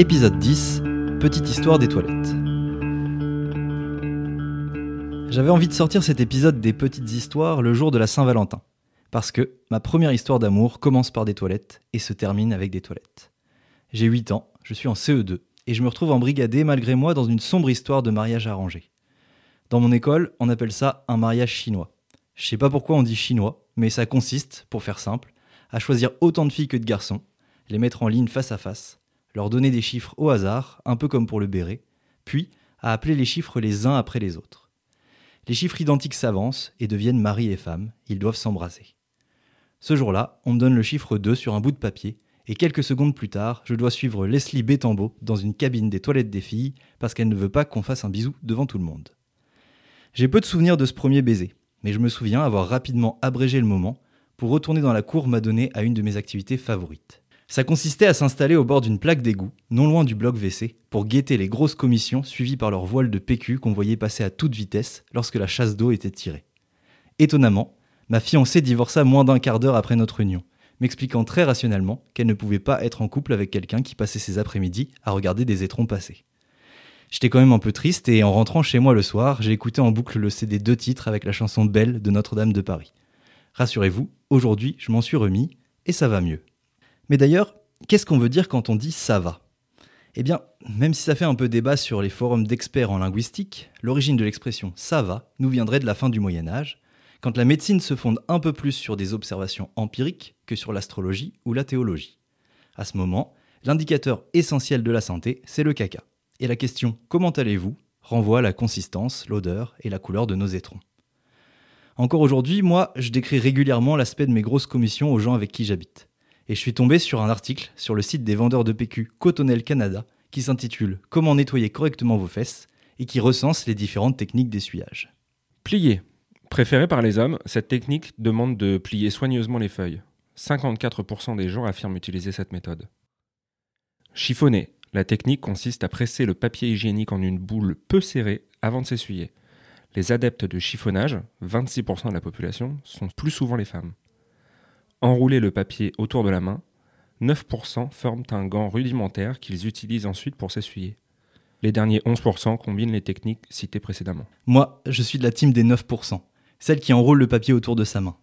Épisode 10 Petite histoire des toilettes. J'avais envie de sortir cet épisode des petites histoires le jour de la Saint-Valentin. Parce que ma première histoire d'amour commence par des toilettes et se termine avec des toilettes. J'ai 8 ans, je suis en CE2 et je me retrouve embrigadé malgré moi dans une sombre histoire de mariage arrangé. Dans mon école, on appelle ça un mariage chinois. Je sais pas pourquoi on dit chinois, mais ça consiste, pour faire simple, à choisir autant de filles que de garçons, les mettre en ligne face à face, leur donner des chiffres au hasard, un peu comme pour le béret, puis à appeler les chiffres les uns après les autres. Les chiffres identiques s'avancent et deviennent mari et femme, ils doivent s'embrasser. Ce jour-là, on me donne le chiffre 2 sur un bout de papier, et quelques secondes plus tard, je dois suivre Leslie Bétambeau dans une cabine des toilettes des filles parce qu'elle ne veut pas qu'on fasse un bisou devant tout le monde. J'ai peu de souvenirs de ce premier baiser, mais je me souviens avoir rapidement abrégé le moment pour retourner dans la cour m'adonner à une de mes activités favorites. Ça consistait à s'installer au bord d'une plaque d'égout, non loin du bloc WC, pour guetter les grosses commissions suivies par leurs voiles de PQ qu'on voyait passer à toute vitesse lorsque la chasse d'eau était tirée. Étonnamment, ma fiancée divorça moins d'un quart d'heure après notre union, m'expliquant très rationnellement qu'elle ne pouvait pas être en couple avec quelqu'un qui passait ses après-midi à regarder des étrons passer. J'étais quand même un peu triste et en rentrant chez moi le soir, j'ai écouté en boucle le CD deux titres avec la chanson Belle de Notre-Dame de Paris. Rassurez-vous, aujourd'hui je m'en suis remis et ça va mieux. Mais d'ailleurs, qu'est-ce qu'on veut dire quand on dit ça va? Eh bien, même si ça fait un peu débat sur les forums d'experts en linguistique, l'origine de l'expression ça va nous viendrait de la fin du Moyen Âge, quand la médecine se fonde un peu plus sur des observations empiriques que sur l'astrologie ou la théologie. À ce moment, l'indicateur essentiel de la santé, c'est le caca et la question Comment allez-vous? renvoie à la consistance, l'odeur et la couleur de nos étrons. Encore aujourd'hui, moi, je décris régulièrement l'aspect de mes grosses commissions aux gens avec qui j'habite. Et je suis tombé sur un article sur le site des vendeurs de PQ Cotonnel Canada qui s'intitule Comment nettoyer correctement vos fesses et qui recense les différentes techniques d'essuyage. Plier. Préféré par les hommes, cette technique demande de plier soigneusement les feuilles. 54% des gens affirment utiliser cette méthode. Chiffonner. La technique consiste à presser le papier hygiénique en une boule peu serrée avant de s'essuyer. Les adeptes de chiffonnage, 26% de la population, sont plus souvent les femmes. Enrouler le papier autour de la main, 9% forment un gant rudimentaire qu'ils utilisent ensuite pour s'essuyer. Les derniers 11% combinent les techniques citées précédemment. Moi, je suis de la team des 9%, celle qui enroule le papier autour de sa main.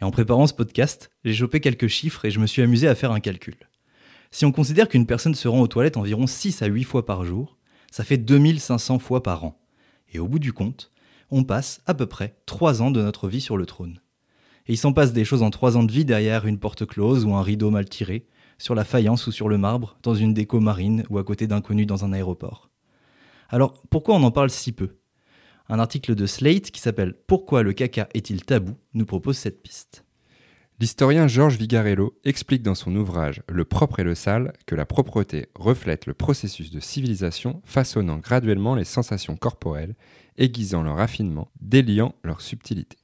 Et en préparant ce podcast, j'ai chopé quelques chiffres et je me suis amusé à faire un calcul. Si on considère qu'une personne se rend aux toilettes environ 6 à 8 fois par jour, ça fait 2500 fois par an. Et au bout du compte, on passe à peu près 3 ans de notre vie sur le trône. Et il s'en passe des choses en 3 ans de vie derrière une porte close ou un rideau mal tiré, sur la faïence ou sur le marbre, dans une déco marine ou à côté d'inconnus dans un aéroport. Alors pourquoi on en parle si peu? Un article de Slate qui s'appelle Pourquoi le caca est-il tabou? nous propose cette piste. L'historien Georges Vigarello explique dans son ouvrage Le propre et le sale que la propreté reflète le processus de civilisation façonnant graduellement les sensations corporelles, aiguisant leur raffinement, déliant leur subtilité.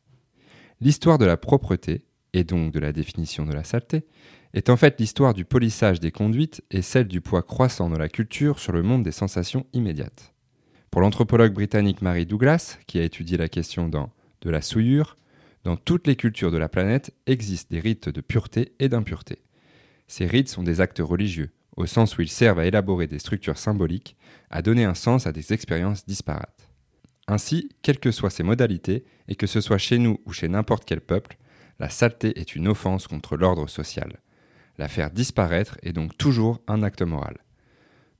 L'histoire de la propreté, et donc de la définition de la saleté, est en fait l'histoire du polissage des conduites et celle du poids croissant de la culture sur le monde des sensations immédiates. Pour l'anthropologue britannique Mary Douglas, qui a étudié la question dans De la souillure, dans toutes les cultures de la planète existent des rites de pureté et d'impureté. Ces rites sont des actes religieux, au sens où ils servent à élaborer des structures symboliques, à donner un sens à des expériences disparates. Ainsi, quelles que soient ces modalités, et que ce soit chez nous ou chez n'importe quel peuple, la saleté est une offense contre l'ordre social. La faire disparaître est donc toujours un acte moral.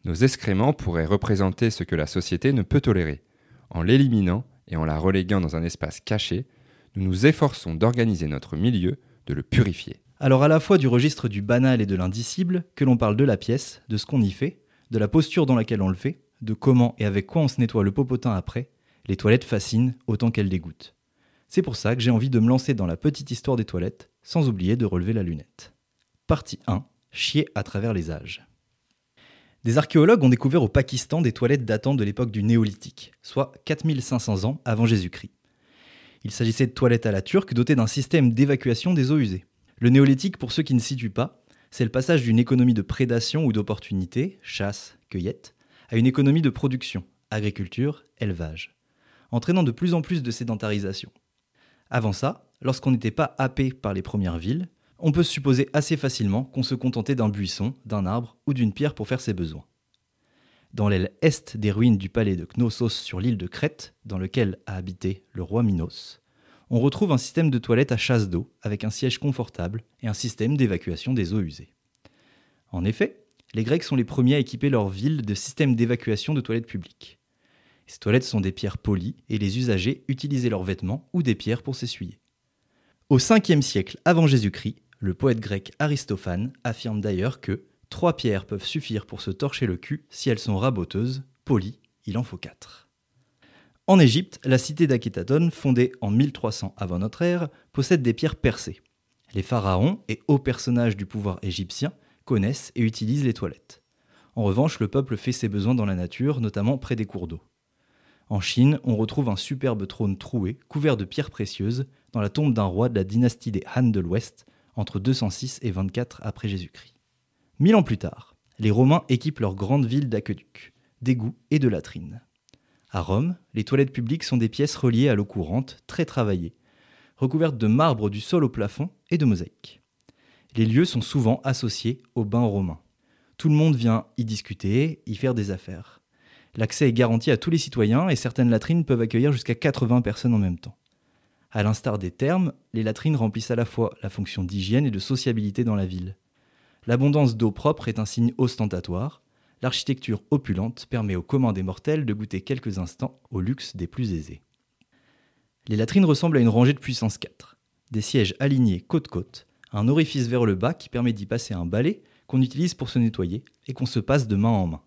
Nos excréments pourraient représenter ce que la société ne peut tolérer. En l'éliminant et en la reléguant dans un espace caché, nous nous efforçons d'organiser notre milieu, de le purifier. Alors à la fois du registre du banal et de l'indicible, que l'on parle de la pièce, de ce qu'on y fait, de la posture dans laquelle on le fait, de comment et avec quoi on se nettoie le popotin après, les toilettes fascinent autant qu'elles dégoûtent. C'est pour ça que j'ai envie de me lancer dans la petite histoire des toilettes, sans oublier de relever la lunette. Partie 1. Chier à travers les âges. Des archéologues ont découvert au Pakistan des toilettes datant de l'époque du néolithique, soit 4500 ans avant Jésus-Christ. Il s'agissait de toilettes à la turque dotées d'un système d'évacuation des eaux usées. Le néolithique, pour ceux qui ne situent pas, c'est le passage d'une économie de prédation ou d'opportunité, chasse, cueillette, à une économie de production, agriculture, élevage, entraînant de plus en plus de sédentarisation. Avant ça, lorsqu'on n'était pas happé par les premières villes, on peut se supposer assez facilement qu'on se contentait d'un buisson, d'un arbre ou d'une pierre pour faire ses besoins. Dans l'aile est des ruines du palais de Knossos sur l'île de Crète, dans lequel a habité le roi Minos, on retrouve un système de toilettes à chasse d'eau avec un siège confortable et un système d'évacuation des eaux usées. En effet, les Grecs sont les premiers à équiper leur ville de systèmes d'évacuation de toilettes publiques. Ces toilettes sont des pierres polies et les usagers utilisaient leurs vêtements ou des pierres pour s'essuyer. Au 5e siècle avant Jésus-Christ, le poète grec Aristophane affirme d'ailleurs que trois pierres peuvent suffire pour se torcher le cul si elles sont raboteuses, polies, il en faut quatre. En Égypte, la cité d'Akhétatone, fondée en 1300 avant notre ère, possède des pierres percées. Les pharaons et hauts personnages du pouvoir égyptien connaissent et utilisent les toilettes. En revanche, le peuple fait ses besoins dans la nature, notamment près des cours d'eau. En Chine, on retrouve un superbe trône troué, couvert de pierres précieuses, dans la tombe d'un roi de la dynastie des Han de l'Ouest, entre 206 et 24 après Jésus-Christ. Mille ans plus tard, les Romains équipent leur grande ville d'aqueducs, d'égouts et de latrines. À Rome, les toilettes publiques sont des pièces reliées à l'eau courante, très travaillées, recouvertes de marbre du sol au plafond et de mosaïques. Les lieux sont souvent associés aux bains romains. Tout le monde vient y discuter, y faire des affaires. L'accès est garanti à tous les citoyens et certaines latrines peuvent accueillir jusqu'à 80 personnes en même temps. À l'instar des thermes, les latrines remplissent à la fois la fonction d'hygiène et de sociabilité dans la ville. L'abondance d'eau propre est un signe ostentatoire. L'architecture opulente permet aux communs des mortels de goûter quelques instants au luxe des plus aisés. Les latrines ressemblent à une rangée de puissance 4. Des sièges alignés côte-côte, un orifice vers le bas qui permet d'y passer un balai qu'on utilise pour se nettoyer et qu'on se passe de main en main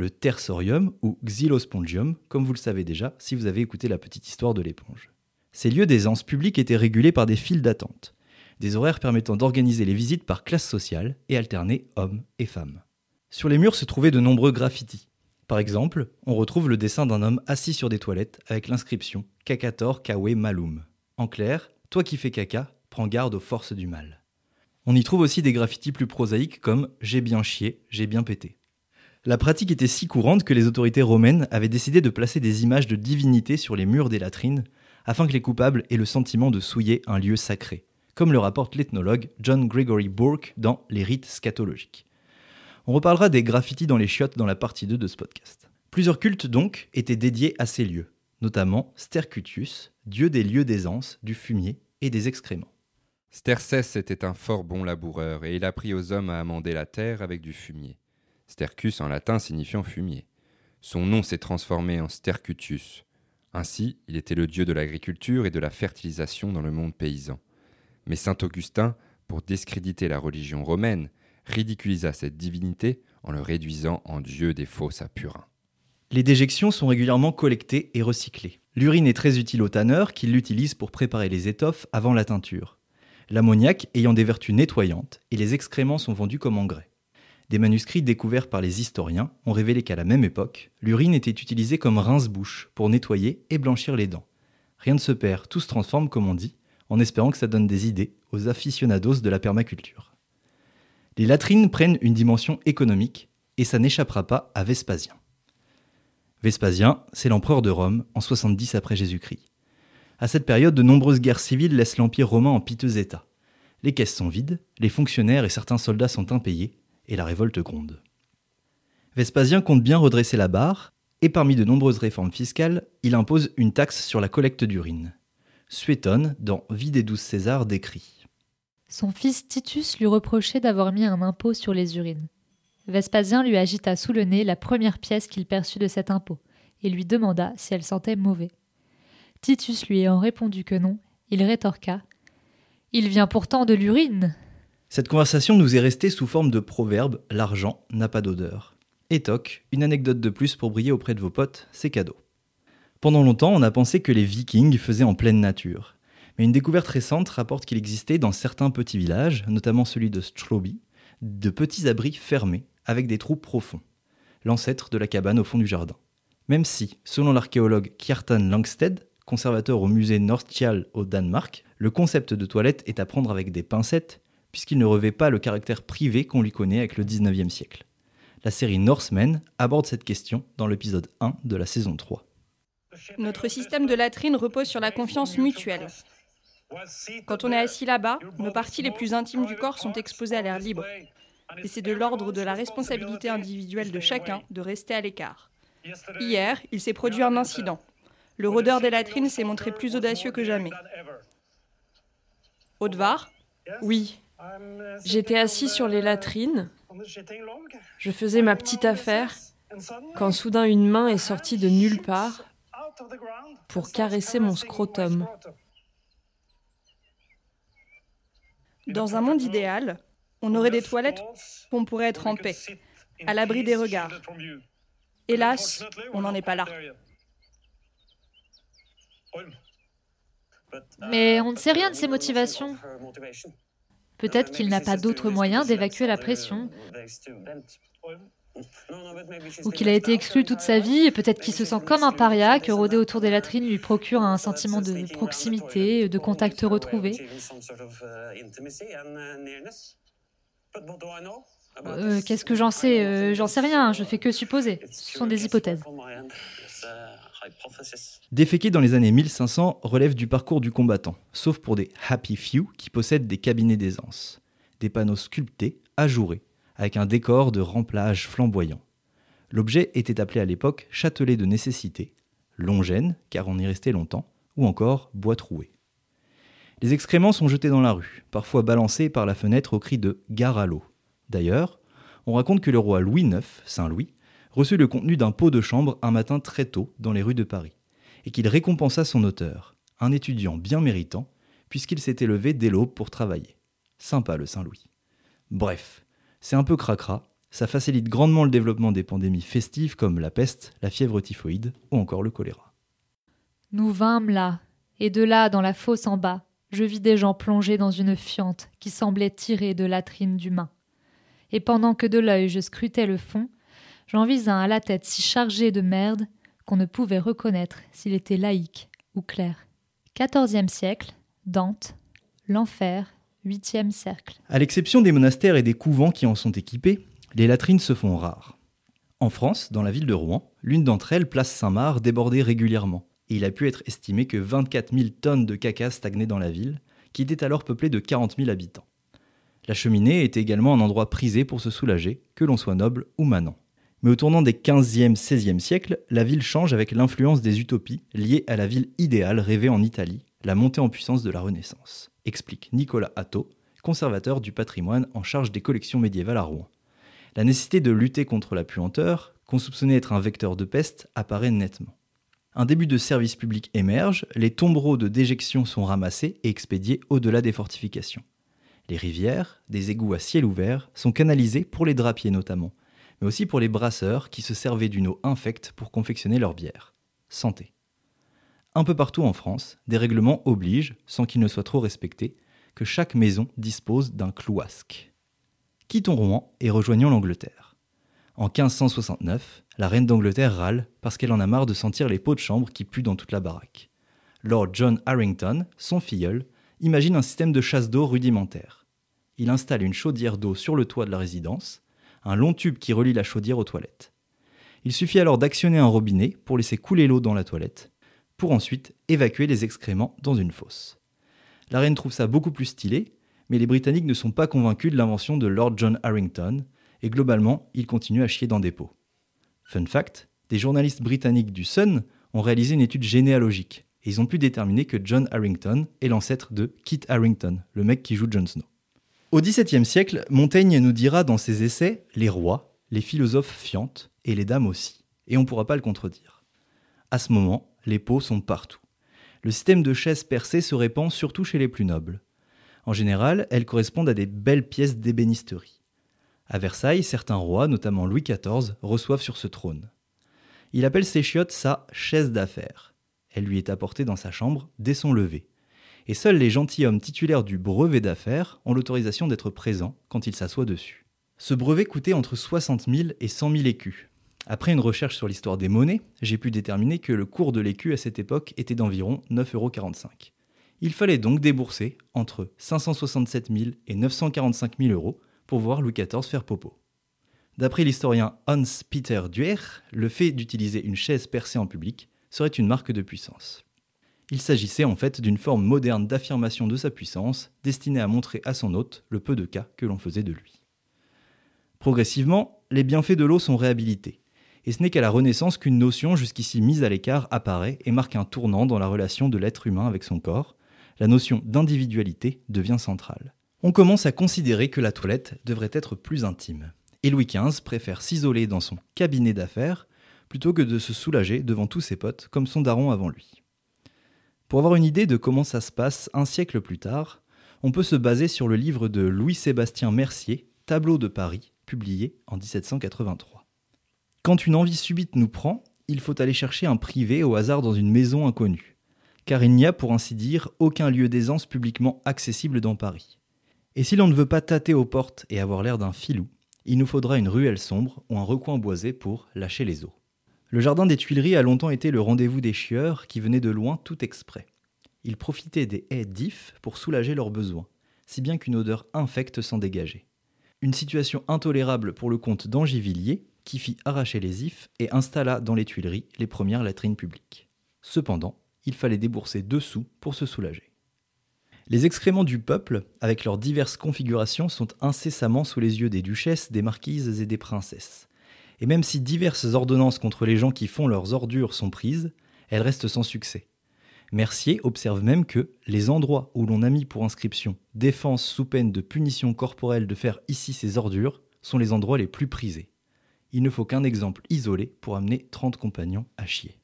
le tersorium ou xylospongium, comme vous le savez déjà si vous avez écouté la petite histoire de l'éponge. Ces lieux d'aisance publique étaient régulés par des files d'attente, des horaires permettant d'organiser les visites par classe sociale et alterner hommes et femmes. Sur les murs se trouvaient de nombreux graffitis. Par exemple, on retrouve le dessin d'un homme assis sur des toilettes avec l'inscription Kakator Kawe Malum. En clair, toi qui fais caca, prends garde aux forces du mal. On y trouve aussi des graffitis plus prosaïques comme J'ai bien chié, j'ai bien pété. La pratique était si courante que les autorités romaines avaient décidé de placer des images de divinités sur les murs des latrines, afin que les coupables aient le sentiment de souiller un lieu sacré, comme le rapporte l'ethnologue John Gregory Bourke dans Les rites scatologiques. On reparlera des graffitis dans les chiottes dans la partie 2 de ce podcast. Plusieurs cultes donc étaient dédiés à ces lieux, notamment Stercutius, dieu des lieux d'aisance, du fumier et des excréments. Stercès était un fort bon laboureur et il apprit aux hommes à amender la terre avec du fumier. Stercus en latin signifiant fumier. Son nom s'est transformé en Stercutus. Ainsi, il était le dieu de l'agriculture et de la fertilisation dans le monde paysan. Mais saint Augustin, pour discréditer la religion romaine, ridiculisa cette divinité en le réduisant en dieu des fosses à purin. Les déjections sont régulièrement collectées et recyclées. L'urine est très utile aux tanneurs qui l'utilisent pour préparer les étoffes avant la teinture. L'ammoniac ayant des vertus nettoyantes et les excréments sont vendus comme engrais. Des manuscrits découverts par les historiens ont révélé qu'à la même époque, l'urine était utilisée comme rince-bouche pour nettoyer et blanchir les dents. Rien ne se perd, tout se transforme comme on dit, en espérant que ça donne des idées aux aficionados de la permaculture. Les latrines prennent une dimension économique et ça n'échappera pas à Vespasien. Vespasien, c'est l'empereur de Rome en 70 après Jésus-Christ. À cette période, de nombreuses guerres civiles laissent l'empire romain en piteux état. Les caisses sont vides, les fonctionnaires et certains soldats sont impayés, et la révolte gronde. Vespasien compte bien redresser la barre, et parmi de nombreuses réformes fiscales, il impose une taxe sur la collecte d'urine. Suétone, dans Vie des douze Césars, décrit. Son fils Titus lui reprochait d'avoir mis un impôt sur les urines. Vespasien lui agita sous le nez la première pièce qu'il perçut de cet impôt, et lui demanda si elle sentait mauvais. Titus lui ayant répondu que non, il rétorqua Il vient pourtant de l'urine cette conversation nous est restée sous forme de proverbe l'argent n'a pas d'odeur. Et toc, une anecdote de plus pour briller auprès de vos potes, c'est cadeau. Pendant longtemps, on a pensé que les vikings faisaient en pleine nature. Mais une découverte récente rapporte qu'il existait dans certains petits villages, notamment celui de Stroby, de petits abris fermés avec des trous profonds, l'ancêtre de la cabane au fond du jardin. Même si, selon l'archéologue Kjartan Langsted, conservateur au musée Northtial au Danemark, le concept de toilette est à prendre avec des pincettes, puisqu'il ne revêt pas le caractère privé qu'on lui connaît avec le 19e siècle. La série Norsemen aborde cette question dans l'épisode 1 de la saison 3. Notre système de latrine repose sur la confiance mutuelle. Quand on est assis là-bas, nos parties les plus intimes du corps sont exposées à l'air libre. et c'est de l'ordre de la responsabilité individuelle de chacun de rester à l'écart. Hier, il s'est produit un incident. Le rôdeur des latrines s'est montré plus audacieux que jamais. Audvar? Oui. J'étais assis sur les latrines. Je faisais ma petite affaire quand soudain une main est sortie de nulle part pour caresser mon scrotum. Dans un monde idéal, on aurait des toilettes où on pourrait être en paix, à l'abri des regards. Hélas, on n'en est pas là. Mais on ne sait rien de ses motivations. Peut-être qu'il n'a pas d'autre moyen d'évacuer la pression. Ou qu'il a été exclu toute sa vie, et peut-être qu'il se sent comme un paria, que rôder autour des latrines lui procure un sentiment de proximité, de contact retrouvé. Euh, Qu'est-ce que j'en sais euh, J'en sais rien, je fais que supposer. Ce sont des hypothèses. Déféquer dans les années 1500 relève du parcours du combattant, sauf pour des happy few qui possèdent des cabinets d'aisance. Des panneaux sculptés, ajourés, avec un décor de remplage flamboyant. L'objet était appelé à l'époque châtelet de nécessité, longène, car on y restait longtemps, ou encore bois troué. Les excréments sont jetés dans la rue, parfois balancés par la fenêtre au cri de gare à l'eau. D'ailleurs, on raconte que le roi Louis IX, Saint Louis, reçut le contenu d'un pot de chambre un matin très tôt dans les rues de Paris, et qu'il récompensa son auteur, un étudiant bien méritant, puisqu'il s'était levé dès l'aube pour travailler. Sympa le Saint-Louis. Bref, c'est un peu cracra, ça facilite grandement le développement des pandémies festives comme la peste, la fièvre typhoïde ou encore le choléra. Nous vînmes là, et de là, dans la fosse en bas, je vis des gens plongés dans une fiente qui semblait tirée de latrine d'humain. Et pendant que de l'œil je scrutais le fond, j'en vis un à la tête si chargée de merde qu'on ne pouvait reconnaître s'il était laïque ou clair. Quatorzième siècle, Dante, l'enfer, huitième cercle. À l'exception des monastères et des couvents qui en sont équipés, les latrines se font rares. En France, dans la ville de Rouen, l'une d'entre elles, place Saint-Marc, débordait régulièrement, et il a pu être estimé que 24 000 tonnes de caca stagnaient dans la ville, qui était alors peuplée de 40 000 habitants. La cheminée était également un endroit prisé pour se soulager, que l'on soit noble ou manant. Mais au tournant des 15e, 16e siècles, la ville change avec l'influence des utopies liées à la ville idéale rêvée en Italie, la montée en puissance de la Renaissance, explique Nicolas Atto, conservateur du patrimoine en charge des collections médiévales à Rouen. La nécessité de lutter contre la puanteur, qu'on soupçonnait être un vecteur de peste, apparaît nettement. Un début de service public émerge, les tombereaux de déjection sont ramassés et expédiés au-delà des fortifications. Les rivières, des égouts à ciel ouvert, sont canalisés pour les drapiers notamment, mais aussi pour les brasseurs qui se servaient d'une eau infecte pour confectionner leur bière. Santé. Un peu partout en France, des règlements obligent, sans qu'ils ne soient trop respectés, que chaque maison dispose d'un cloasque. Quittons Rouen et rejoignons l'Angleterre. En 1569, la reine d'Angleterre râle parce qu'elle en a marre de sentir les pots de chambre qui puent dans toute la baraque. Lord John Harrington, son filleul, imagine un système de chasse d'eau rudimentaire. Il installe une chaudière d'eau sur le toit de la résidence, un long tube qui relie la chaudière aux toilettes. Il suffit alors d'actionner un robinet pour laisser couler l'eau dans la toilette, pour ensuite évacuer les excréments dans une fosse. La reine trouve ça beaucoup plus stylé, mais les Britanniques ne sont pas convaincus de l'invention de Lord John Harrington, et globalement, ils continuent à chier dans des pots. Fun fact, des journalistes britanniques du Sun ont réalisé une étude généalogique, et ils ont pu déterminer que John Harrington est l'ancêtre de Kit Harrington, le mec qui joue Jon Snow. Au XVIIe siècle, Montaigne nous dira dans ses essais les rois, les philosophes fiantes, et les dames aussi, et on ne pourra pas le contredire. À ce moment, les pots sont partout. Le système de chaises percées se répand surtout chez les plus nobles. En général, elles correspondent à des belles pièces d'ébénisterie. À Versailles, certains rois, notamment Louis XIV, reçoivent sur ce trône. Il appelle ses chiottes sa chaise d'affaires. Elle lui est apportée dans sa chambre dès son lever. Et seuls les gentilshommes titulaires du brevet d'affaires ont l'autorisation d'être présents quand il s'assoit dessus. Ce brevet coûtait entre 60 000 et 100 000 écus. Après une recherche sur l'histoire des monnaies, j'ai pu déterminer que le cours de l'écu à cette époque était d'environ 9,45 euros. Il fallait donc débourser entre 567 000 et 945 000 euros pour voir Louis XIV faire popo. D'après l'historien Hans-Peter Duer, le fait d'utiliser une chaise percée en public serait une marque de puissance. Il s'agissait en fait d'une forme moderne d'affirmation de sa puissance, destinée à montrer à son hôte le peu de cas que l'on faisait de lui. Progressivement, les bienfaits de l'eau sont réhabilités. Et ce n'est qu'à la Renaissance qu'une notion jusqu'ici mise à l'écart apparaît et marque un tournant dans la relation de l'être humain avec son corps. La notion d'individualité devient centrale. On commence à considérer que la toilette devrait être plus intime. Et Louis XV préfère s'isoler dans son cabinet d'affaires plutôt que de se soulager devant tous ses potes comme son daron avant lui. Pour avoir une idée de comment ça se passe un siècle plus tard, on peut se baser sur le livre de Louis-Sébastien Mercier, Tableau de Paris, publié en 1783. Quand une envie subite nous prend, il faut aller chercher un privé au hasard dans une maison inconnue, car il n'y a pour ainsi dire aucun lieu d'aisance publiquement accessible dans Paris. Et si l'on ne veut pas tâter aux portes et avoir l'air d'un filou, il nous faudra une ruelle sombre ou un recoin boisé pour lâcher les eaux. Le jardin des Tuileries a longtemps été le rendez-vous des chieurs qui venaient de loin tout exprès. Ils profitaient des haies d'ifs pour soulager leurs besoins, si bien qu'une odeur infecte s'en dégageait. Une situation intolérable pour le comte d'Angivilliers, qui fit arracher les ifs et installa dans les Tuileries les premières latrines publiques. Cependant, il fallait débourser deux sous pour se soulager. Les excréments du peuple, avec leurs diverses configurations, sont incessamment sous les yeux des duchesses, des marquises et des princesses. Et même si diverses ordonnances contre les gens qui font leurs ordures sont prises, elles restent sans succès. Mercier observe même que les endroits où l'on a mis pour inscription défense sous peine de punition corporelle de faire ici ces ordures sont les endroits les plus prisés. Il ne faut qu'un exemple isolé pour amener 30 compagnons à chier.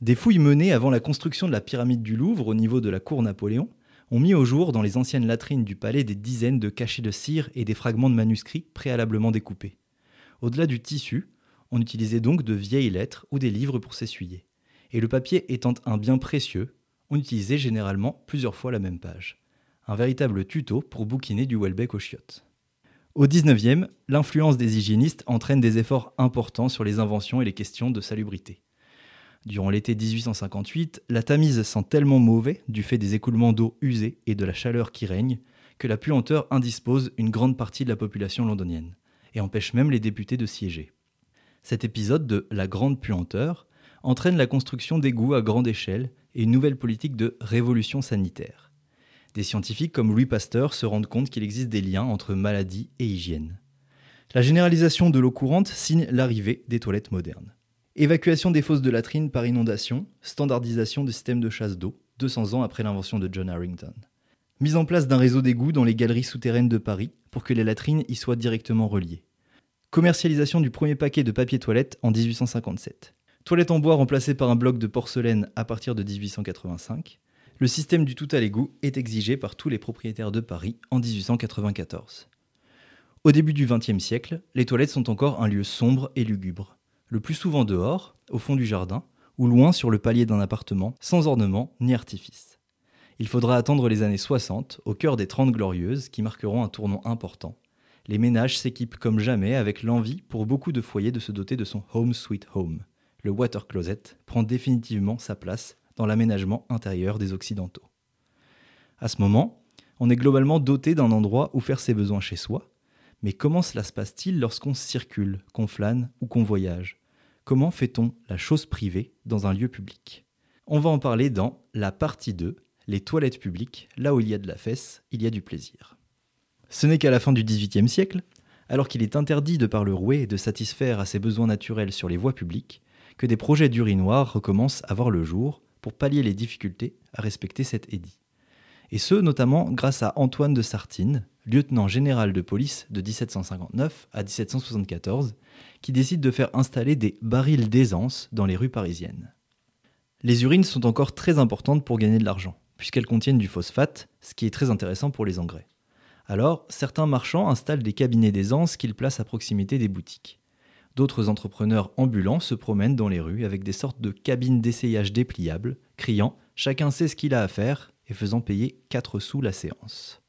Des fouilles menées avant la construction de la pyramide du Louvre au niveau de la cour Napoléon ont mis au jour dans les anciennes latrines du palais des dizaines de cachets de cire et des fragments de manuscrits préalablement découpés. Au-delà du tissu, on utilisait donc de vieilles lettres ou des livres pour s'essuyer et le papier étant un bien précieux, on utilisait généralement plusieurs fois la même page. Un véritable tuto pour bouquiner du Welbeck aux chiottes. Au 19e, l'influence des hygiénistes entraîne des efforts importants sur les inventions et les questions de salubrité. Durant l'été 1858, la Tamise sent tellement mauvais, du fait des écoulements d'eau usés et de la chaleur qui règne, que la puanteur indispose une grande partie de la population londonienne, et empêche même les députés de siéger. Cet épisode de la grande puanteur entraîne la construction d'égouts à grande échelle et une nouvelle politique de révolution sanitaire. Des scientifiques comme Louis Pasteur se rendent compte qu'il existe des liens entre maladie et hygiène. La généralisation de l'eau courante signe l'arrivée des toilettes modernes. Évacuation des fosses de latrines par inondation, standardisation des systèmes de chasse d'eau, 200 ans après l'invention de John Harrington. Mise en place d'un réseau d'égouts dans les galeries souterraines de Paris pour que les latrines y soient directement reliées. Commercialisation du premier paquet de papier toilette en 1857. Toilette en bois remplacée par un bloc de porcelaine à partir de 1885. Le système du tout à l'égout est exigé par tous les propriétaires de Paris en 1894. Au début du XXe siècle, les toilettes sont encore un lieu sombre et lugubre, le plus souvent dehors, au fond du jardin, ou loin sur le palier d'un appartement, sans ornement ni artifice. Il faudra attendre les années 60, au cœur des Trente Glorieuses, qui marqueront un tournant important. Les ménages s'équipent comme jamais avec l'envie pour beaucoup de foyers de se doter de son Home Sweet Home le water closet prend définitivement sa place dans l'aménagement intérieur des Occidentaux. À ce moment, on est globalement doté d'un endroit où faire ses besoins chez soi, mais comment cela se passe-t-il lorsqu'on circule, qu'on flâne ou qu'on voyage? Comment fait-on la chose privée dans un lieu public? On va en parler dans la partie 2, les toilettes publiques, là où il y a de la fesse, il y a du plaisir. Ce n'est qu'à la fin du XVIIIe siècle, alors qu'il est interdit de par le rouet de satisfaire à ses besoins naturels sur les voies publiques, que des projets d'urinoir recommencent à voir le jour pour pallier les difficultés à respecter cet édit. Et ce, notamment grâce à Antoine de Sartine, lieutenant général de police de 1759 à 1774, qui décide de faire installer des barils d'aisance dans les rues parisiennes. Les urines sont encore très importantes pour gagner de l'argent, puisqu'elles contiennent du phosphate, ce qui est très intéressant pour les engrais. Alors, certains marchands installent des cabinets d'aisance qu'ils placent à proximité des boutiques. D'autres entrepreneurs ambulants se promènent dans les rues avec des sortes de cabines d'essayage dépliables, criant Chacun sait ce qu'il a à faire et faisant payer 4 sous la séance.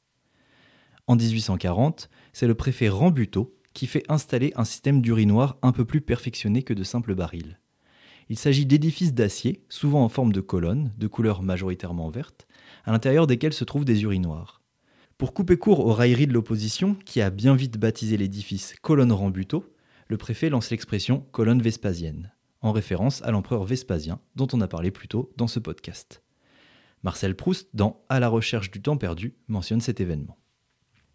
En 1840, c'est le préfet Rambuteau qui fait installer un système d'urinoir un peu plus perfectionné que de simples barils. Il s'agit d'édifices d'acier, souvent en forme de colonnes, de couleur majoritairement verte, à l'intérieur desquels se trouvent des urinoirs. Pour couper court aux railleries de l'opposition, qui a bien vite baptisé l'édifice Colonne Rambuteau, le préfet lance l'expression colonne vespasienne, en référence à l'empereur Vespasien, dont on a parlé plus tôt dans ce podcast. Marcel Proust, dans À la recherche du temps perdu, mentionne cet événement.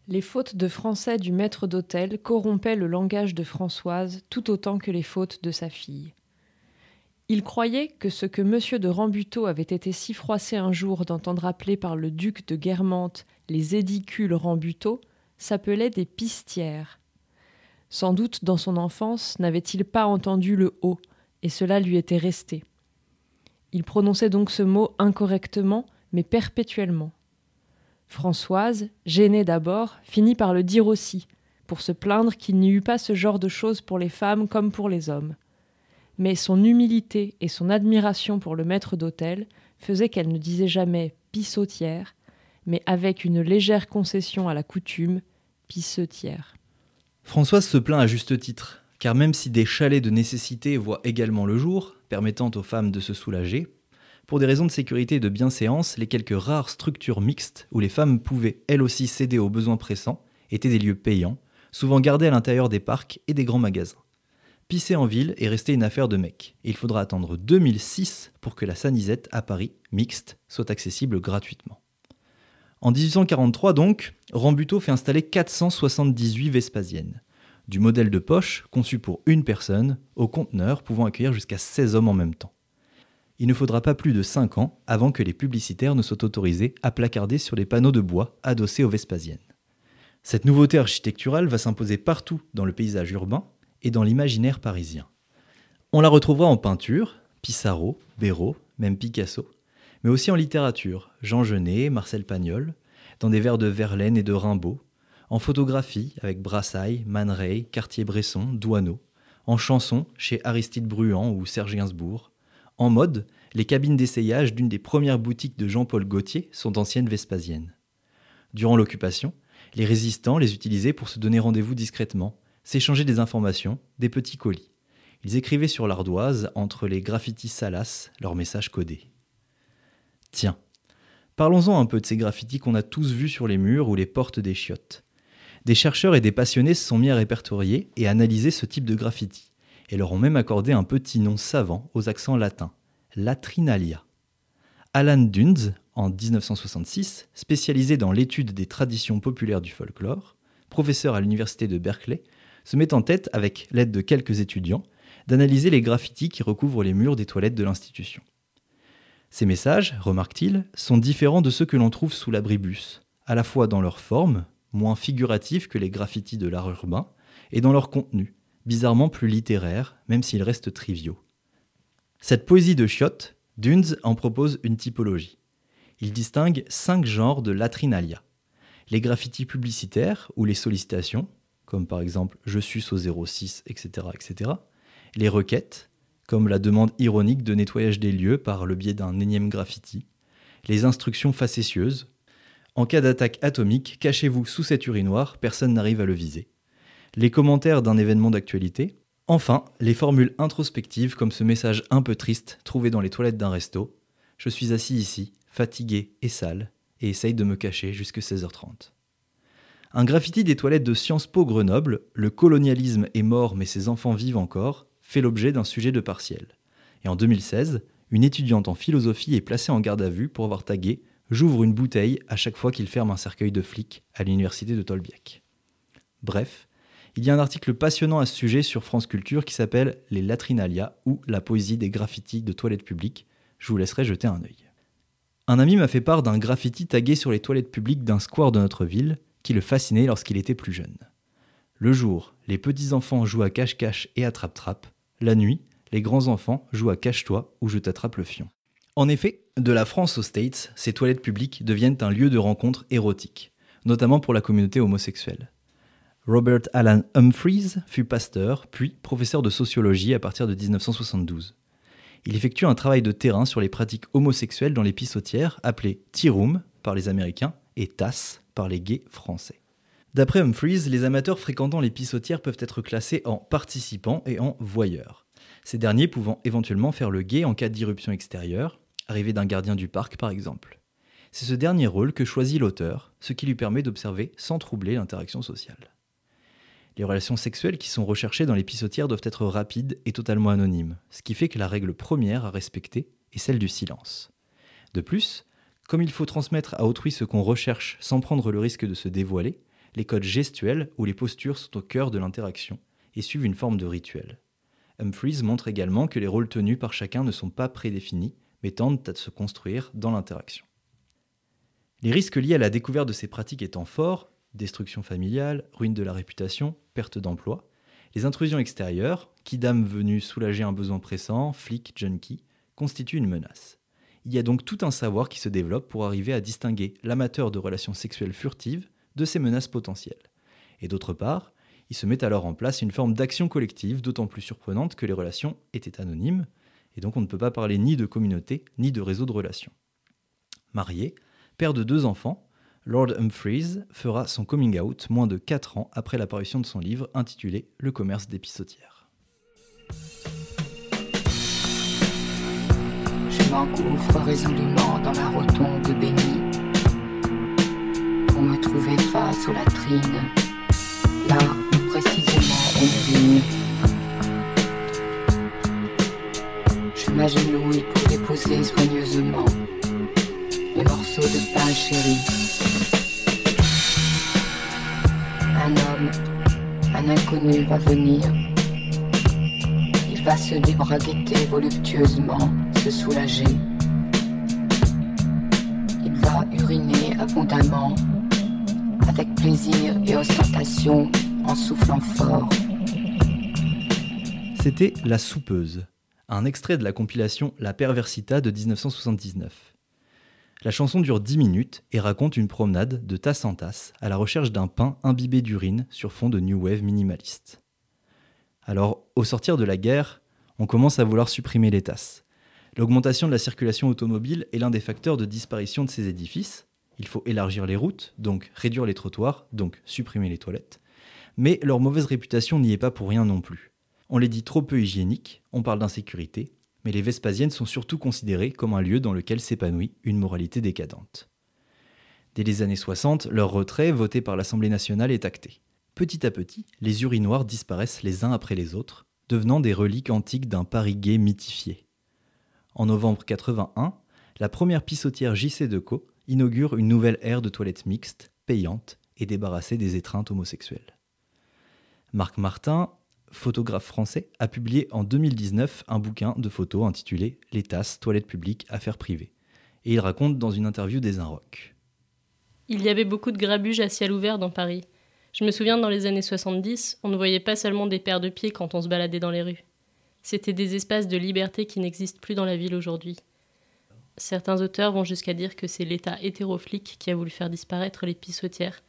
Les fautes de français du maître d'hôtel corrompaient le langage de Françoise tout autant que les fautes de sa fille. Il croyait que ce que M. de Rambuteau avait été si froissé un jour d'entendre appeler par le duc de Guermantes les édicules Rambuteau s'appelait des pistières. Sans doute dans son enfance n'avait-il pas entendu le haut, et cela lui était resté. Il prononçait donc ce mot incorrectement, mais perpétuellement. Françoise, gênée d'abord, finit par le dire aussi, pour se plaindre qu'il n'y eût pas ce genre de choses pour les femmes comme pour les hommes. Mais son humilité et son admiration pour le maître d'hôtel faisaient qu'elle ne disait jamais pissotière, mais avec une légère concession à la coutume, pissetière. Françoise se plaint à juste titre, car même si des chalets de nécessité voient également le jour, permettant aux femmes de se soulager, pour des raisons de sécurité et de bienséance, les quelques rares structures mixtes où les femmes pouvaient elles aussi céder aux besoins pressants étaient des lieux payants, souvent gardés à l'intérieur des parcs et des grands magasins. Pisser en ville est resté une affaire de mecs, et il faudra attendre 2006 pour que la sanisette à Paris, mixte, soit accessible gratuitement. En 1843 donc, Rambuteau fait installer 478 Vespasiennes, du modèle de poche conçu pour une personne au conteneur pouvant accueillir jusqu'à 16 hommes en même temps il ne faudra pas plus de 5 ans avant que les publicitaires ne soient autorisés à placarder sur les panneaux de bois adossés aux Vespasiennes. Cette nouveauté architecturale va s'imposer partout dans le paysage urbain et dans l'imaginaire parisien. On la retrouvera en peinture, Pissarro, Béraud, même Picasso, mais aussi en littérature, Jean Genet, Marcel Pagnol, dans des vers de Verlaine et de Rimbaud, en photographie avec Brassailles, Man Ray, Cartier-Bresson, Douaneau, en chanson chez Aristide Bruand ou Serge Gainsbourg, en mode, les cabines d'essayage d'une des premières boutiques de Jean-Paul Gaultier sont anciennes vespasiennes. Durant l'occupation, les résistants les utilisaient pour se donner rendez-vous discrètement, s'échanger des informations, des petits colis. Ils écrivaient sur l'ardoise, entre les graffitis salaces, leurs messages codés. Tiens, parlons-en un peu de ces graffitis qu'on a tous vus sur les murs ou les portes des chiottes. Des chercheurs et des passionnés se sont mis à répertorier et analyser ce type de graffiti et leur ont même accordé un petit nom savant aux accents latins, latrinalia. Alan Dunz, en 1966, spécialisé dans l'étude des traditions populaires du folklore, professeur à l'université de Berkeley, se met en tête, avec l'aide de quelques étudiants, d'analyser les graffitis qui recouvrent les murs des toilettes de l'institution. Ces messages, remarque-t-il, sont différents de ceux que l'on trouve sous l'abribus, à la fois dans leur forme, moins figurative que les graffitis de l'art urbain, et dans leur contenu, bizarrement plus littéraire, même s'ils restent triviaux. Cette poésie de Chiot, Dunz en propose une typologie. Il distingue cinq genres de latrinalia. Les graffitis publicitaires ou les sollicitations, comme par exemple Je suis au 06, etc., etc. Les requêtes, comme la demande ironique de nettoyage des lieux par le biais d'un énième graffiti. Les instructions facétieuses. En cas d'attaque atomique, cachez-vous sous cette urinoir, personne n'arrive à le viser les commentaires d'un événement d'actualité, enfin les formules introspectives comme ce message un peu triste trouvé dans les toilettes d'un resto. Je suis assis ici, fatigué et sale, et essaye de me cacher jusque 16h30. Un graffiti des toilettes de Sciences Po Grenoble, Le colonialisme est mort mais ses enfants vivent encore, fait l'objet d'un sujet de partiel. Et en 2016, une étudiante en philosophie est placée en garde à vue pour avoir tagué J'ouvre une bouteille à chaque fois qu'il ferme un cercueil de flics à l'université de Tolbiac. Bref, il y a un article passionnant à ce sujet sur France Culture qui s'appelle Les Latrinalia ou la poésie des graffitis de toilettes publiques. Je vous laisserai jeter un œil. Un ami m'a fait part d'un graffiti tagué sur les toilettes publiques d'un square de notre ville qui le fascinait lorsqu'il était plus jeune. Le jour, les petits-enfants jouent à cache-cache et attrape-trappe. La nuit, les grands-enfants jouent à cache-toi ou je t'attrape le fion. En effet, de la France aux States, ces toilettes publiques deviennent un lieu de rencontre érotique, notamment pour la communauté homosexuelle. Robert Allen Humphreys fut pasteur, puis professeur de sociologie à partir de 1972. Il effectue un travail de terrain sur les pratiques homosexuelles dans les pissotières, appelées tea room par les Américains et tasse par les gays français. D'après Humphreys, les amateurs fréquentant les pissotières peuvent être classés en participants et en voyeurs. Ces derniers pouvant éventuellement faire le gay en cas d'irruption extérieure, arrivée d'un gardien du parc par exemple. C'est ce dernier rôle que choisit l'auteur, ce qui lui permet d'observer sans troubler l'interaction sociale. Les relations sexuelles qui sont recherchées dans les pissotières doivent être rapides et totalement anonymes, ce qui fait que la règle première à respecter est celle du silence. De plus, comme il faut transmettre à autrui ce qu'on recherche sans prendre le risque de se dévoiler, les codes gestuels ou les postures sont au cœur de l'interaction et suivent une forme de rituel. Humphreys montre également que les rôles tenus par chacun ne sont pas prédéfinis, mais tendent à se construire dans l'interaction. Les risques liés à la découverte de ces pratiques étant forts, destruction familiale, ruine de la réputation, perte d'emploi, les intrusions extérieures, kidam venu soulager un besoin pressant, flic, junkie, constituent une menace. Il y a donc tout un savoir qui se développe pour arriver à distinguer l'amateur de relations sexuelles furtives de ces menaces potentielles. Et d'autre part, il se met alors en place une forme d'action collective d'autant plus surprenante que les relations étaient anonymes, et donc on ne peut pas parler ni de communauté ni de réseau de relations. Marié, père de deux enfants, Lord Humphreys fera son coming out moins de 4 ans après l'apparition de son livre intitulé Le commerce des pissotières. M'engouffre résolument dans la rotonde bénie pour me trouver face aux latrines, là où précisément on vigne. Je m'agenouille pour déposer soigneusement les morceaux de pain chéri. un homme, un inconnu va venir. Il va se débraguetter voluptueusement, Il va uriner abondamment, avec plaisir et ostentation, en soufflant fort. C'était La Soupeuse, un extrait de la compilation La Perversita de 1979. La chanson dure 10 minutes et raconte une promenade de tasse en tasse à la recherche d'un pain imbibé d'urine sur fond de new wave minimaliste. Alors, au sortir de la guerre, on commence à vouloir supprimer les tasses. L'augmentation de la circulation automobile est l'un des facteurs de disparition de ces édifices. Il faut élargir les routes, donc réduire les trottoirs, donc supprimer les toilettes. Mais leur mauvaise réputation n'y est pas pour rien non plus. On les dit trop peu hygiéniques, on parle d'insécurité, mais les Vespasiennes sont surtout considérées comme un lieu dans lequel s'épanouit une moralité décadente. Dès les années 60, leur retrait, voté par l'Assemblée nationale, est acté. Petit à petit, les urinoirs disparaissent les uns après les autres, devenant des reliques antiques d'un Paris gay mythifié. En novembre 81, la première pissotière JC Deco inaugure une nouvelle ère de toilettes mixtes, payantes et débarrassées des étreintes homosexuelles. Marc Martin photographe français, a publié en 2019 un bouquin de photos intitulé Les tasses, toilettes publiques, affaires privées. Et il raconte dans une interview des Inrocks. Il y avait beaucoup de grabuges à ciel ouvert dans Paris. Je me souviens dans les années 70, on ne voyait pas seulement des paires de pieds quand on se baladait dans les rues. C'était des espaces de liberté qui n'existent plus dans la ville aujourd'hui. Certains auteurs vont jusqu'à dire que c'est l'État hétéroflique qui a voulu faire disparaître les pissotières,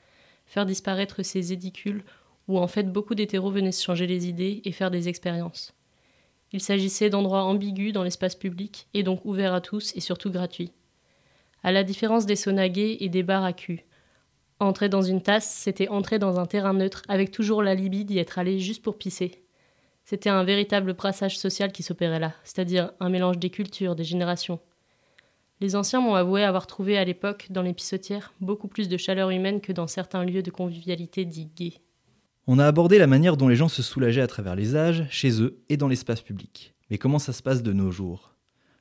faire disparaître ces édicules où en fait beaucoup d'hétéros venaient se changer les idées et faire des expériences. Il s'agissait d'endroits ambigus dans l'espace public et donc ouverts à tous et surtout gratuits. À la différence des saunas et des bars à cul. Entrer dans une tasse, c'était entrer dans un terrain neutre avec toujours l'alibi d'y être allé juste pour pisser. C'était un véritable brassage social qui s'opérait là, c'est-à-dire un mélange des cultures, des générations. Les anciens m'ont avoué avoir trouvé à l'époque, dans les pissotières, beaucoup plus de chaleur humaine que dans certains lieux de convivialité dits gays. On a abordé la manière dont les gens se soulageaient à travers les âges, chez eux et dans l'espace public. Mais comment ça se passe de nos jours?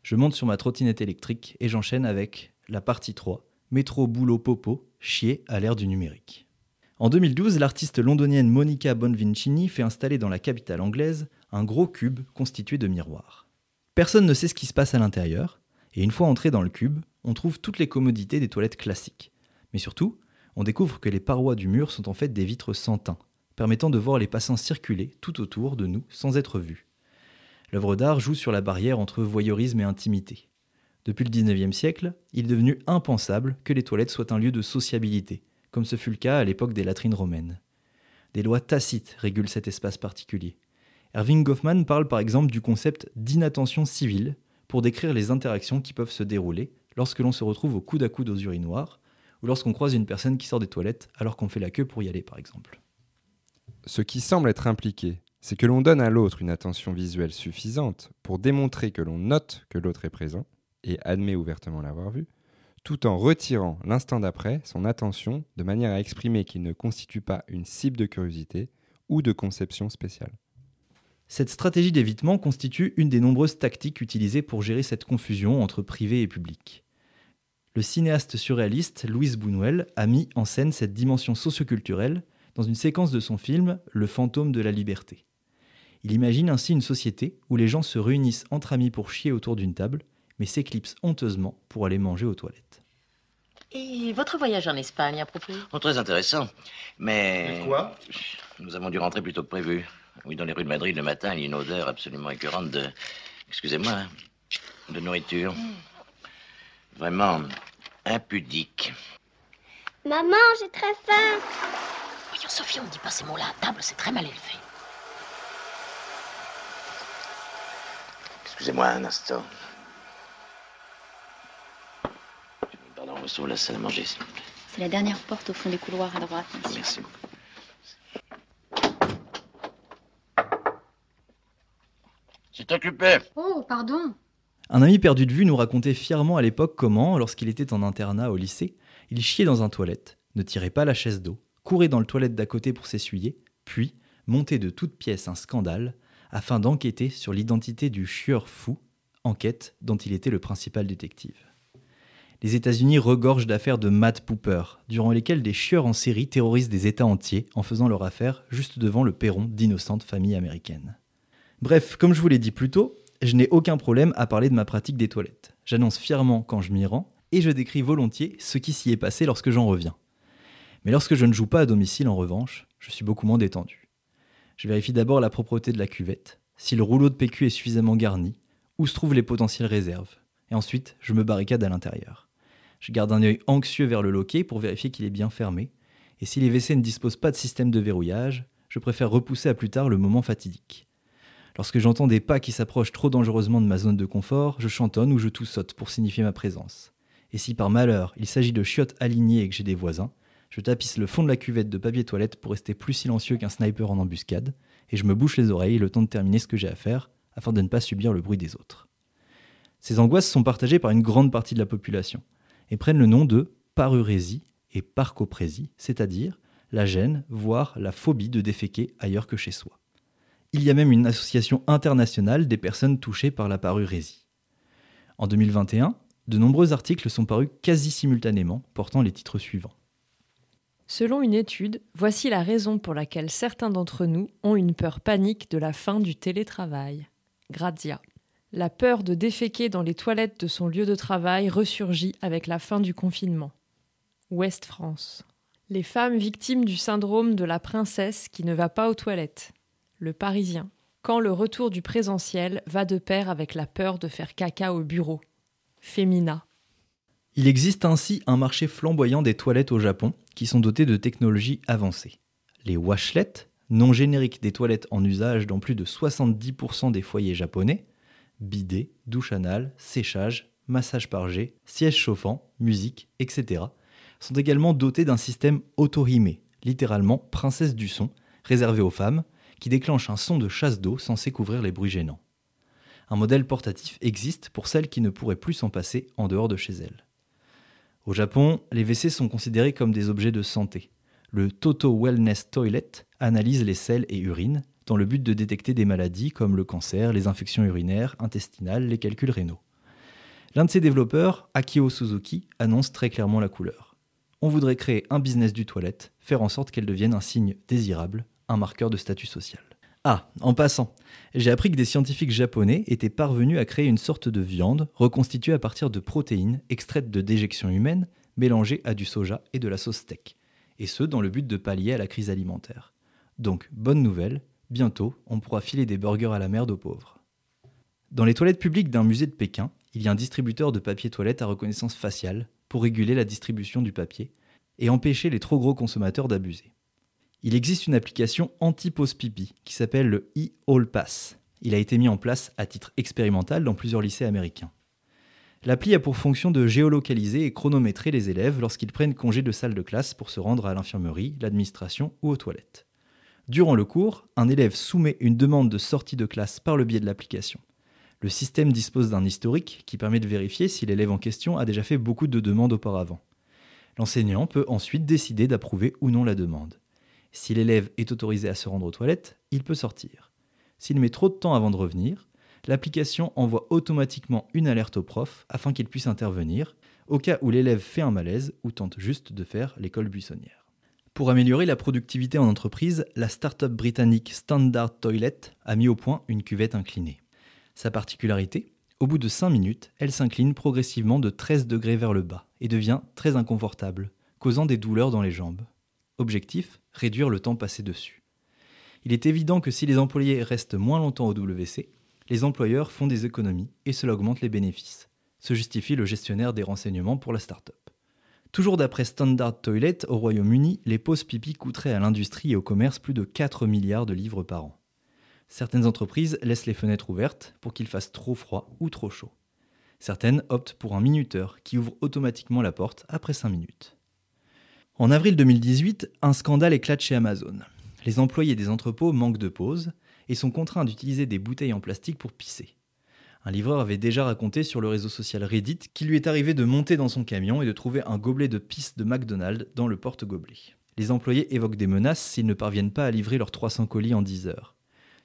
Je monte sur ma trottinette électrique et j'enchaîne avec la partie 3, métro boulot popo, chier à l'ère du numérique. En 2012, l'artiste londonienne Monica Bonvincini fait installer dans la capitale anglaise un gros cube constitué de miroirs. Personne ne sait ce qui se passe à l'intérieur, et une fois entré dans le cube, on trouve toutes les commodités des toilettes classiques. Mais surtout, on découvre que les parois du mur sont en fait des vitres sans teint, permettant de voir les passants circuler tout autour de nous sans être vus. L'œuvre d'art joue sur la barrière entre voyeurisme et intimité. Depuis le XIXe siècle, il est devenu impensable que les toilettes soient un lieu de sociabilité, comme ce fut le cas à l'époque des latrines romaines. Des lois tacites régulent cet espace particulier. Erving Goffman parle par exemple du concept d'inattention civile pour décrire les interactions qui peuvent se dérouler lorsque l'on se retrouve au coude à coude aux urinoirs ou lorsqu'on croise une personne qui sort des toilettes alors qu'on fait la queue pour y aller par exemple. Ce qui semble être impliqué, c'est que l'on donne à l'autre une attention visuelle suffisante pour démontrer que l'on note que l'autre est présent et admet ouvertement l'avoir vu, tout en retirant l'instant d'après son attention de manière à exprimer qu'il ne constitue pas une cible de curiosité ou de conception spéciale. Cette stratégie d'évitement constitue une des nombreuses tactiques utilisées pour gérer cette confusion entre privé et public. le cinéaste surréaliste Louis Buñuel a mis en scène cette dimension socioculturelle dans une séquence de son film Le fantôme de la liberté. Il imagine ainsi une société où les gens se réunissent entre amis pour chier autour d'une table, mais s'éclipsent honteusement pour aller manger aux toilettes. Et votre voyage en Espagne à propos? Oh, très intéressant. Mais. Mais quoi? Nous avons dû rentrer plus tôt que prévu. Oui, dans les rues de Madrid le matin, il y a une odeur absolument écœurante de. Excusez-moi, hein, de nourriture. Vraiment impudique. Maman, j'ai très faim. Voyons, Sophie, on ne dit pas ces mots-là à table, c'est très mal élevé. Excusez-moi un instant. La salle à manger, s'il vous plaît. C'est la dernière porte au fond des couloirs à droite, monsieur. Merci beaucoup. C'est occupé. Oh, pardon. Un ami perdu de vue nous racontait fièrement à l'époque comment, lorsqu'il était en internat au lycée, il chiait dans un toilette, ne tirait pas la chaise d'eau, courait dans le toilette d'à côté pour s'essuyer, puis montait de toutes pièces un scandale afin d'enquêter sur l'identité du chieur fou, enquête dont il était le principal détective. Les États-Unis regorgent d'affaires de Matt Pooper, durant lesquelles des chieurs en série terrorisent des États entiers en faisant leur affaire juste devant le perron d'innocentes familles américaines. Bref, comme je vous l'ai dit plus tôt, je n'ai aucun problème à parler de ma pratique des toilettes. J'annonce fièrement quand je m'y rends, et je décris volontiers ce qui s'y est passé lorsque j'en reviens. Mais lorsque je ne joue pas à domicile, en revanche, je suis beaucoup moins détendu. Je vérifie d'abord la propreté de la cuvette, si le rouleau de PQ est suffisamment garni, où se trouvent les potentielles réserves, et ensuite je me barricade à l'intérieur. Je garde un œil anxieux vers le loquet pour vérifier qu'il est bien fermé, et si les WC ne disposent pas de système de verrouillage, je préfère repousser à plus tard le moment fatidique. Lorsque j'entends des pas qui s'approchent trop dangereusement de ma zone de confort, je chantonne ou je tout-saute pour signifier ma présence. Et si par malheur il s'agit de chiottes alignées et que j'ai des voisins, je tapisse le fond de la cuvette de papier toilette pour rester plus silencieux qu'un sniper en embuscade, et je me bouche les oreilles le temps de terminer ce que j'ai à faire, afin de ne pas subir le bruit des autres. Ces angoisses sont partagées par une grande partie de la population, et prennent le nom de parurésie et parcoprésie, c'est-à-dire la gêne, voire la phobie de déféquer ailleurs que chez soi. Il y a même une association internationale des personnes touchées par la parurésie. En 2021, de nombreux articles sont parus quasi simultanément, portant les titres suivants. Selon une étude, voici la raison pour laquelle certains d'entre nous ont une peur panique de la fin du télétravail. Grazia. La peur de déféquer dans les toilettes de son lieu de travail ressurgit avec la fin du confinement. Ouest France. Les femmes victimes du syndrome de la princesse qui ne va pas aux toilettes. Le Parisien. Quand le retour du présentiel va de pair avec la peur de faire caca au bureau. Femina. Il existe ainsi un marché flamboyant des toilettes au Japon qui sont dotées de technologies avancées. Les washlets, nom générique des toilettes en usage dans plus de 70% des foyers japonais, bidet, douche anale, séchage, massage par jet, siège chauffant, musique, etc., sont également dotés d'un système auto-hime, littéralement princesse du son, réservé aux femmes, qui déclenche un son de chasse d'eau censé couvrir les bruits gênants. Un modèle portatif existe pour celles qui ne pourraient plus s'en passer en dehors de chez elles. Au Japon, les WC sont considérés comme des objets de santé. Le Toto Wellness Toilet analyse les selles et urines dans le but de détecter des maladies comme le cancer, les infections urinaires, intestinales, les calculs rénaux. L'un de ses développeurs, Akio Suzuki, annonce très clairement la couleur. On voudrait créer un business du toilette, faire en sorte qu'elle devienne un signe désirable, un marqueur de statut social. Ah, en passant, j'ai appris que des scientifiques japonais étaient parvenus à créer une sorte de viande reconstituée à partir de protéines extraites de déjections humaines mélangées à du soja et de la sauce steak, et ce dans le but de pallier à la crise alimentaire. Donc, bonne nouvelle, bientôt on pourra filer des burgers à la merde aux pauvres. Dans les toilettes publiques d'un musée de Pékin, il y a un distributeur de papier toilette à reconnaissance faciale pour réguler la distribution du papier et empêcher les trop gros consommateurs d'abuser. Il existe une application anti-pause pipi qui s'appelle le e-All Pass. Il a été mis en place à titre expérimental dans plusieurs lycées américains. L'appli a pour fonction de géolocaliser et chronométrer les élèves lorsqu'ils prennent congé de salle de classe pour se rendre à l'infirmerie, l'administration ou aux toilettes. Durant le cours, un élève soumet une demande de sortie de classe par le biais de l'application. Le système dispose d'un historique qui permet de vérifier si l'élève en question a déjà fait beaucoup de demandes auparavant. L'enseignant peut ensuite décider d'approuver ou non la demande. Si l'élève est autorisé à se rendre aux toilettes, il peut sortir. S'il met trop de temps avant de revenir, l'application envoie automatiquement une alerte au prof afin qu'il puisse intervenir, au cas où l'élève fait un malaise ou tente juste de faire l'école buissonnière. Pour améliorer la productivité en entreprise, la start-up britannique Standard Toilet a mis au point une cuvette inclinée. Sa particularité Au bout de 5 minutes, elle s'incline progressivement de 13 degrés vers le bas et devient très inconfortable, causant des douleurs dans les jambes. Objectif Réduire le temps passé dessus. Il est évident que si les employés restent moins longtemps au WC, les employeurs font des économies et cela augmente les bénéfices. Se justifie le gestionnaire des renseignements pour la start-up. Toujours d'après Standard Toilet, au Royaume-Uni, les pauses pipi coûteraient à l'industrie et au commerce plus de 4 milliards de livres par an. Certaines entreprises laissent les fenêtres ouvertes pour qu'il fasse trop froid ou trop chaud. Certaines optent pour un minuteur qui ouvre automatiquement la porte après 5 minutes. En avril 2018, un scandale éclate chez Amazon. Les employés des entrepôts manquent de pause et sont contraints d'utiliser des bouteilles en plastique pour pisser. Un livreur avait déjà raconté sur le réseau social Reddit qu'il lui est arrivé de monter dans son camion et de trouver un gobelet de pisse de McDonald's dans le porte-gobelet. Les employés évoquent des menaces s'ils ne parviennent pas à livrer leurs 300 colis en 10 heures.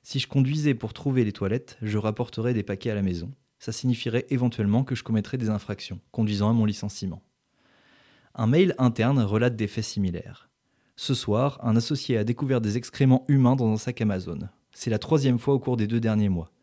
Si je conduisais pour trouver les toilettes, je rapporterais des paquets à la maison. Ça signifierait éventuellement que je commettrais des infractions, conduisant à mon licenciement. Un mail interne relate des faits similaires. Ce soir, un associé a découvert des excréments humains dans un sac Amazon. C'est la troisième fois au cours des deux derniers mois.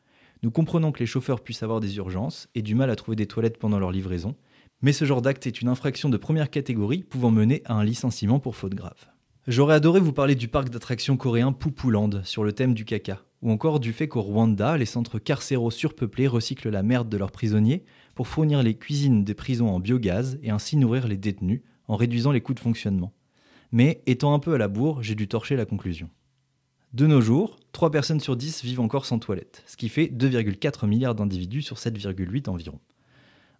Nous comprenons que les chauffeurs puissent avoir des urgences et du mal à trouver des toilettes pendant leur livraison, mais ce genre d'acte est une infraction de première catégorie pouvant mener à un licenciement pour faute grave. J'aurais adoré vous parler du parc d'attractions coréen Pupuland sur le thème du caca, ou encore du fait qu'au Rwanda, les centres carcéraux surpeuplés recyclent la merde de leurs prisonniers pour fournir les cuisines des prisons en biogaz et ainsi nourrir les détenus en réduisant les coûts de fonctionnement. Mais étant un peu à la bourre, j'ai dû torcher la conclusion. De nos jours, 3 personnes sur 10 vivent encore sans toilette, ce qui fait 2,4 milliards d'individus sur 7,8 environ.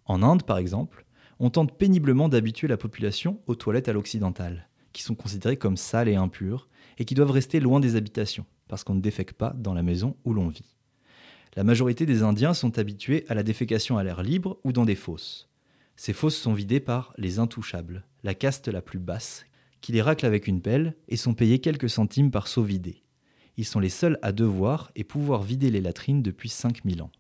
En Inde, par exemple, on tente péniblement d'habituer la population aux toilettes à l'occidental, qui sont considérées comme sales et impures, et qui doivent rester loin des habitations, parce qu'on ne défèque pas dans la maison où l'on vit. La majorité des Indiens sont habitués à la défécation à l'air libre ou dans des fosses. Ces fosses sont vidées par les intouchables, la caste la plus basse, qui les raclent avec une pelle et sont payés quelques centimes par seau vidé. Ils sont les seuls à devoir et pouvoir vider les latrines depuis 5000 ans.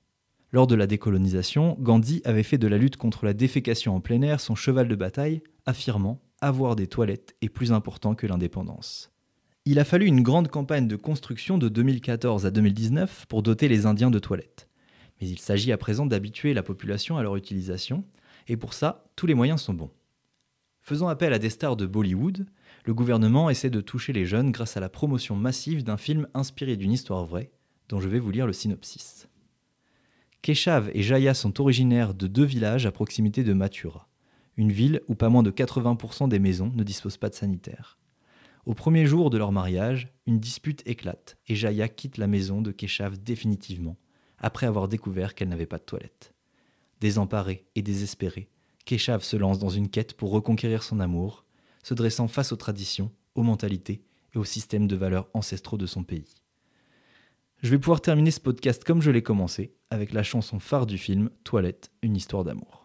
Lors de la décolonisation, Gandhi avait fait de la lutte contre la défécation en plein air son cheval de bataille, affirmant avoir des toilettes est plus important que l'indépendance. Il a fallu une grande campagne de construction de 2014 à 2019 pour doter les Indiens de toilettes. Mais il s'agit à présent d'habituer la population à leur utilisation, et pour ça, tous les moyens sont bons. Faisant appel à des stars de Bollywood, le gouvernement essaie de toucher les jeunes grâce à la promotion massive d'un film inspiré d'une histoire vraie, dont je vais vous lire le synopsis. Keshav et Jaya sont originaires de deux villages à proximité de Mathura, une ville où pas moins de 80% des maisons ne disposent pas de sanitaire. Au premier jour de leur mariage, une dispute éclate et Jaya quitte la maison de Keshav définitivement, après avoir découvert qu'elle n'avait pas de toilette. Désemparée et désespérée, Keshav se lance dans une quête pour reconquérir son amour, se dressant face aux traditions, aux mentalités et aux systèmes de valeurs ancestraux de son pays. Je vais pouvoir terminer ce podcast comme je l'ai commencé, avec la chanson phare du film Toilette, une histoire d'amour.